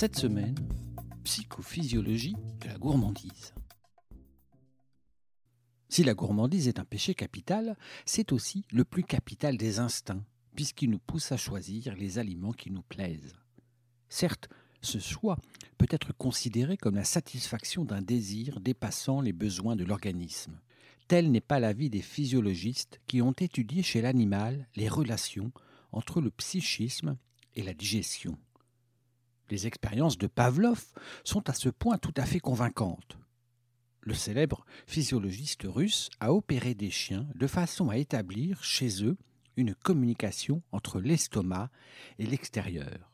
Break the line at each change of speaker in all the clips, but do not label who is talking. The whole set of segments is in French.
Cette semaine, psychophysiologie de la gourmandise. Si la gourmandise est un péché capital, c'est aussi le plus capital des instincts, puisqu'il nous pousse à choisir les aliments qui nous plaisent. Certes, ce choix peut être considéré comme la satisfaction d'un désir dépassant les besoins de l'organisme. Tel n'est pas l'avis des physiologistes qui ont étudié chez l'animal les relations entre le psychisme et la digestion. Les expériences de Pavlov sont à ce point tout à fait convaincantes. Le célèbre physiologiste russe a opéré des chiens de façon à établir chez eux une communication entre l'estomac et l'extérieur.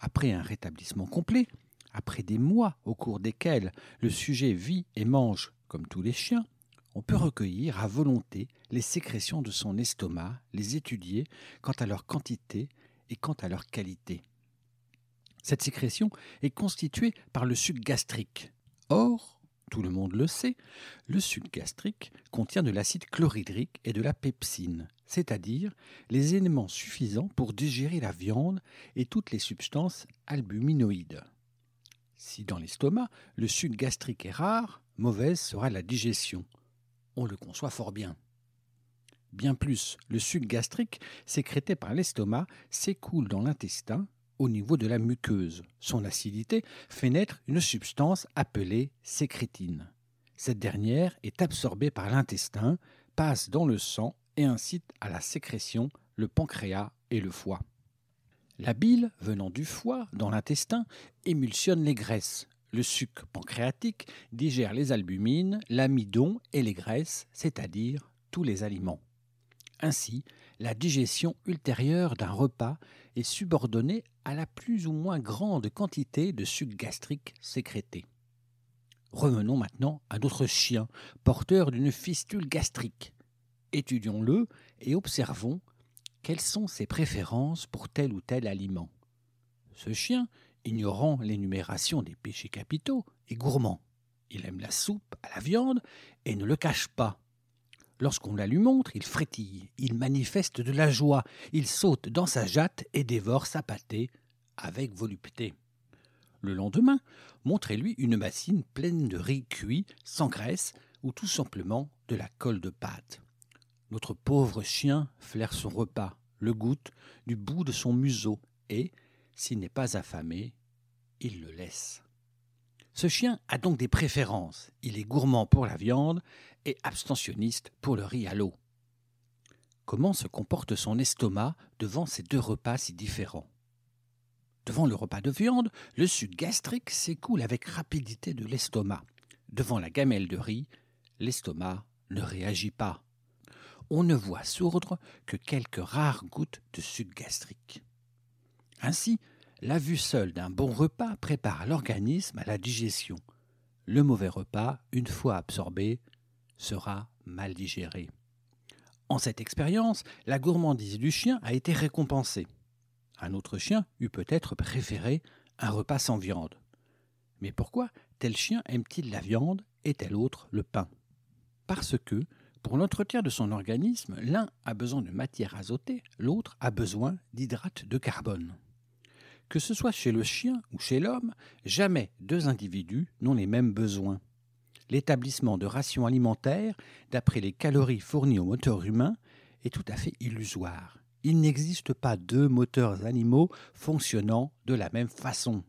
Après un rétablissement complet, après des mois au cours desquels le sujet vit et mange comme tous les chiens, on peut recueillir à volonté les sécrétions de son estomac, les étudier quant à leur quantité et quant à leur qualité. Cette sécrétion est constituée par le suc gastrique. Or, tout le monde le sait, le suc gastrique contient de l'acide chlorhydrique et de la pepsine, c'est-à-dire les éléments suffisants pour digérer la viande et toutes les substances albuminoïdes. Si dans l'estomac le suc gastrique est rare, mauvaise sera la digestion. On le conçoit fort bien. Bien plus, le suc gastrique sécrété par l'estomac s'écoule dans l'intestin au niveau de la muqueuse. Son acidité fait naître une substance appelée sécrétine. Cette dernière est absorbée par l'intestin, passe dans le sang et incite à la sécrétion le pancréas et le foie. La bile, venant du foie dans l'intestin, émulsionne les graisses. Le suc pancréatique digère les albumines, l'amidon et les graisses, c'est-à-dire tous les aliments. Ainsi, la digestion ultérieure d'un repas est subordonnée à la plus ou moins grande quantité de suc gastrique sécrété. Revenons maintenant à notre chien, porteur d'une fistule gastrique. Étudions-le et observons quelles sont ses préférences pour tel ou tel aliment. Ce chien, ignorant l'énumération des péchés capitaux, est gourmand. Il aime la soupe à la viande et ne le cache pas. Lorsqu'on la lui montre, il frétille, il manifeste de la joie, il saute dans sa jatte et dévore sa pâtée avec volupté. Le lendemain, montrez-lui une bassine pleine de riz cuit, sans graisse, ou tout simplement de la colle de pâte. Notre pauvre chien flaire son repas, le goûte du bout de son museau, et, s'il n'est pas affamé, il le laisse. Ce chien a donc des préférences. Il est gourmand pour la viande et abstentionniste pour le riz à l'eau. Comment se comporte son estomac devant ces deux repas si différents? Devant le repas de viande, le suc gastrique s'écoule avec rapidité de l'estomac. Devant la gamelle de riz, l'estomac ne réagit pas. On ne voit sourdre que quelques rares gouttes de suc gastrique. Ainsi, la vue seule d'un bon repas prépare l'organisme à la digestion. Le mauvais repas, une fois absorbé, sera mal digéré. En cette expérience, la gourmandise du chien a été récompensée. Un autre chien eût peut-être préféré un repas sans viande. Mais pourquoi tel chien aime-t-il la viande et tel autre le pain? Parce que, pour l'entretien de son organisme, l'un a besoin de matière azotée, l'autre a besoin d'hydrates de carbone. Que ce soit chez le chien ou chez l'homme, jamais deux individus n'ont les mêmes besoins. L'établissement de rations alimentaires, d'après les calories fournies au moteur humain, est tout à fait illusoire. Il n'existe pas deux moteurs animaux fonctionnant de la même façon.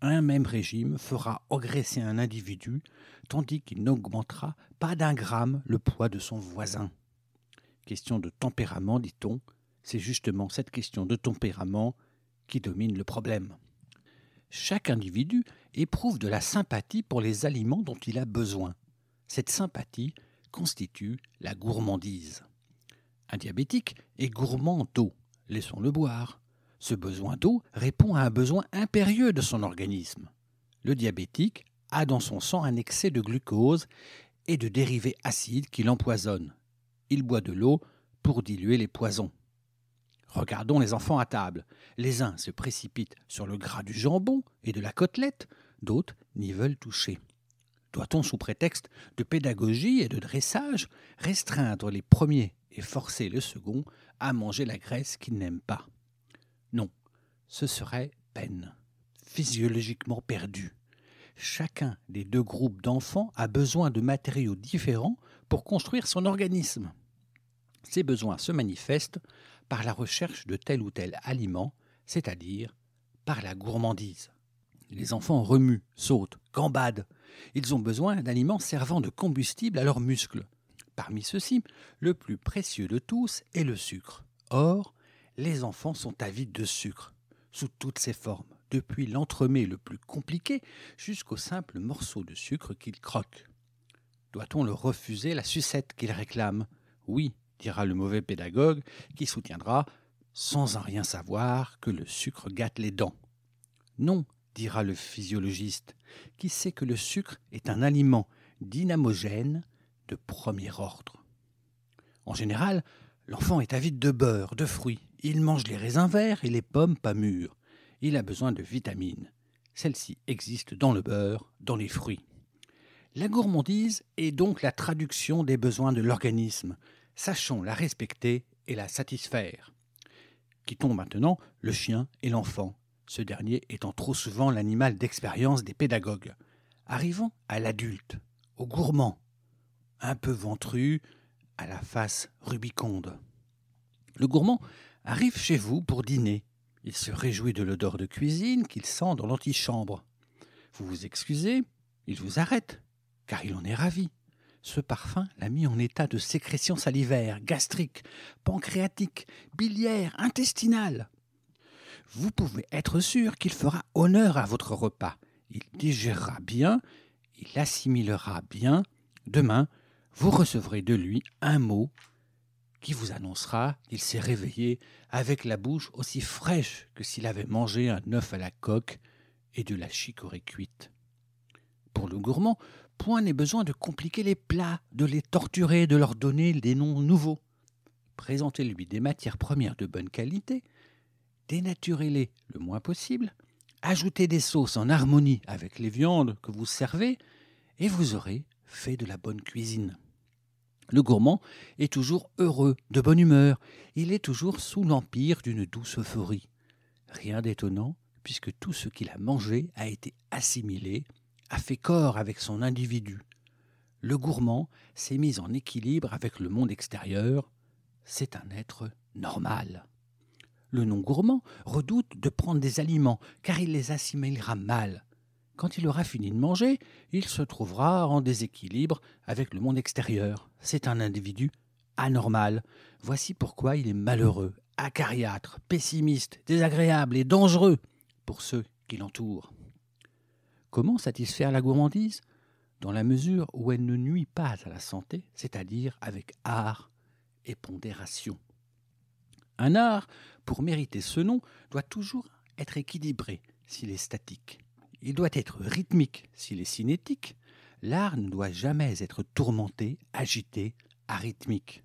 Un même régime fera engraisser un individu, tandis qu'il n'augmentera pas d'un gramme le poids de son voisin. Question de tempérament, dit-on, c'est justement cette question de tempérament qui domine le problème. Chaque individu éprouve de la sympathie pour les aliments dont il a besoin. Cette sympathie constitue la gourmandise. Un diabétique est gourmand d'eau, laissons-le boire. Ce besoin d'eau répond à un besoin impérieux de son organisme. Le diabétique a dans son sang un excès de glucose et de dérivés acides qui l'empoisonnent. Il boit de l'eau pour diluer les poisons. Regardons les enfants à table. Les uns se précipitent sur le gras du jambon et de la côtelette, d'autres n'y veulent toucher. Doit-on, sous prétexte de pédagogie et de dressage, restreindre les premiers et forcer le second à manger la graisse qu'ils n'aiment pas? Non, ce serait peine, physiologiquement perdue. Chacun des deux groupes d'enfants a besoin de matériaux différents pour construire son organisme. Ces besoins se manifestent par la recherche de tel ou tel aliment, c'est-à-dire par la gourmandise. Les enfants remuent, sautent, gambadent. Ils ont besoin d'aliments servant de combustible à leurs muscles. Parmi ceux-ci, le plus précieux de tous est le sucre. Or, les enfants sont avides de sucre, sous toutes ses formes, depuis l'entremets le plus compliqué jusqu'au simple morceau de sucre qu'ils croquent. Doit-on leur refuser la sucette qu'ils réclament? Oui, dira le mauvais pédagogue, qui soutiendra, sans en rien savoir, que le sucre gâte les dents. Non, dira le physiologiste, qui sait que le sucre est un aliment dynamogène de premier ordre. En général, l'enfant est avide de beurre, de fruits. Il mange les raisins verts et les pommes pas mûres. Il a besoin de vitamines. Celles-ci existent dans le beurre, dans les fruits. La gourmandise est donc la traduction des besoins de l'organisme, Sachons la respecter et la satisfaire. Quittons maintenant le chien et l'enfant, ce dernier étant trop souvent l'animal d'expérience des pédagogues. Arrivons à l'adulte, au gourmand, un peu ventru, à la face rubiconde. Le gourmand arrive chez vous pour dîner. Il se réjouit de l'odeur de cuisine qu'il sent dans l'antichambre. Vous vous excusez, il vous arrête, car il en est ravi. Ce parfum l'a mis en état de sécrétion salivaire, gastrique, pancréatique, biliaire, intestinale. Vous pouvez être sûr qu'il fera honneur à votre repas. Il digérera bien, il assimilera bien. Demain, vous recevrez de lui un mot qui vous annoncera qu'il s'est réveillé avec la bouche aussi fraîche que s'il avait mangé un œuf à la coque et de la chicorée cuite. Le gourmand, point n'est besoin de compliquer les plats, de les torturer, de leur donner des noms nouveaux. Présentez-lui des matières premières de bonne qualité, dénaturez-les le moins possible, ajoutez des sauces en harmonie avec les viandes que vous servez, et vous aurez fait de la bonne cuisine. Le gourmand est toujours heureux, de bonne humeur, il est toujours sous l'empire d'une douce euphorie. Rien d'étonnant, puisque tout ce qu'il a mangé a été assimilé, a fait corps avec son individu. Le gourmand s'est mis en équilibre avec le monde extérieur. C'est un être normal. Le non-gourmand redoute de prendre des aliments car il les assimilera mal. Quand il aura fini de manger, il se trouvera en déséquilibre avec le monde extérieur. C'est un individu anormal. Voici pourquoi il est malheureux, acariâtre, pessimiste, désagréable et dangereux pour ceux qui l'entourent. Comment satisfaire la gourmandise? Dans la mesure où elle ne nuit pas à la santé, c'est-à-dire avec art et pondération. Un art, pour mériter ce nom, doit toujours être équilibré s'il est statique. Il doit être rythmique s'il est cinétique. L'art ne doit jamais être tourmenté, agité, arythmique.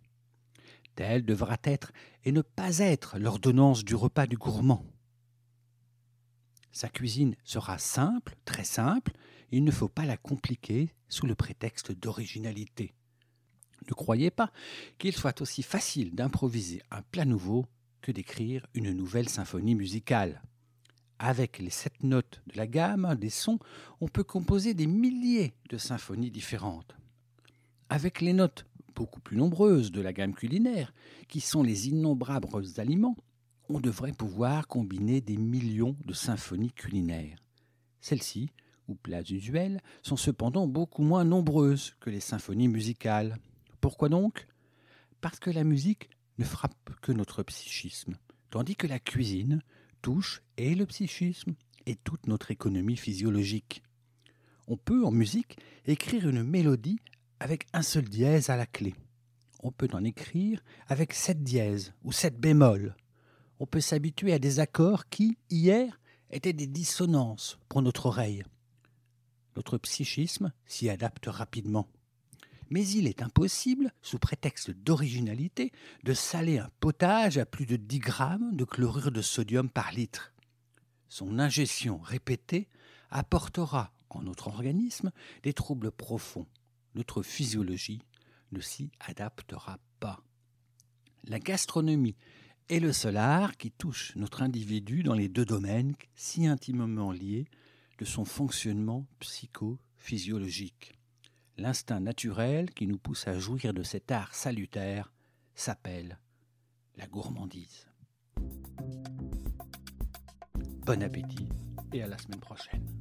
Telle devra être et ne pas être l'ordonnance du repas du gourmand. Sa cuisine sera simple, très simple, il ne faut pas la compliquer sous le prétexte d'originalité. Ne croyez pas qu'il soit aussi facile d'improviser un plat nouveau que d'écrire une nouvelle symphonie musicale. Avec les sept notes de la gamme des sons, on peut composer des milliers de symphonies différentes. Avec les notes beaucoup plus nombreuses de la gamme culinaire, qui sont les innombrables aliments, on devrait pouvoir combiner des millions de symphonies culinaires. Celles-ci, ou plats usuels, sont cependant beaucoup moins nombreuses que les symphonies musicales. Pourquoi donc? Parce que la musique ne frappe que notre psychisme, tandis que la cuisine touche et le psychisme et toute notre économie physiologique. On peut, en musique, écrire une mélodie avec un seul dièse à la clé. On peut en écrire avec sept dièses ou sept bémols on peut s'habituer à des accords qui, hier, étaient des dissonances pour notre oreille. Notre psychisme s'y adapte rapidement. Mais il est impossible, sous prétexte d'originalité, de saler un potage à plus de 10 grammes de chlorure de sodium par litre. Son ingestion répétée apportera en notre organisme des troubles profonds. Notre physiologie ne s'y adaptera pas. La gastronomie est le seul art qui touche notre individu dans les deux domaines si intimement liés de son fonctionnement psychophysiologique. L'instinct naturel qui nous pousse à jouir de cet art salutaire s'appelle la gourmandise. Bon appétit et à la semaine prochaine.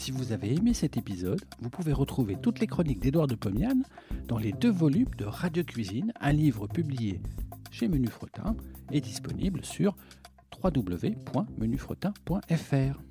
Si vous avez aimé cet épisode, vous pouvez retrouver toutes les chroniques d'Édouard de Pomiane dans les deux volumes de Radio Cuisine, un livre publié chez Menu Fretin et disponible sur www.menufretin.fr.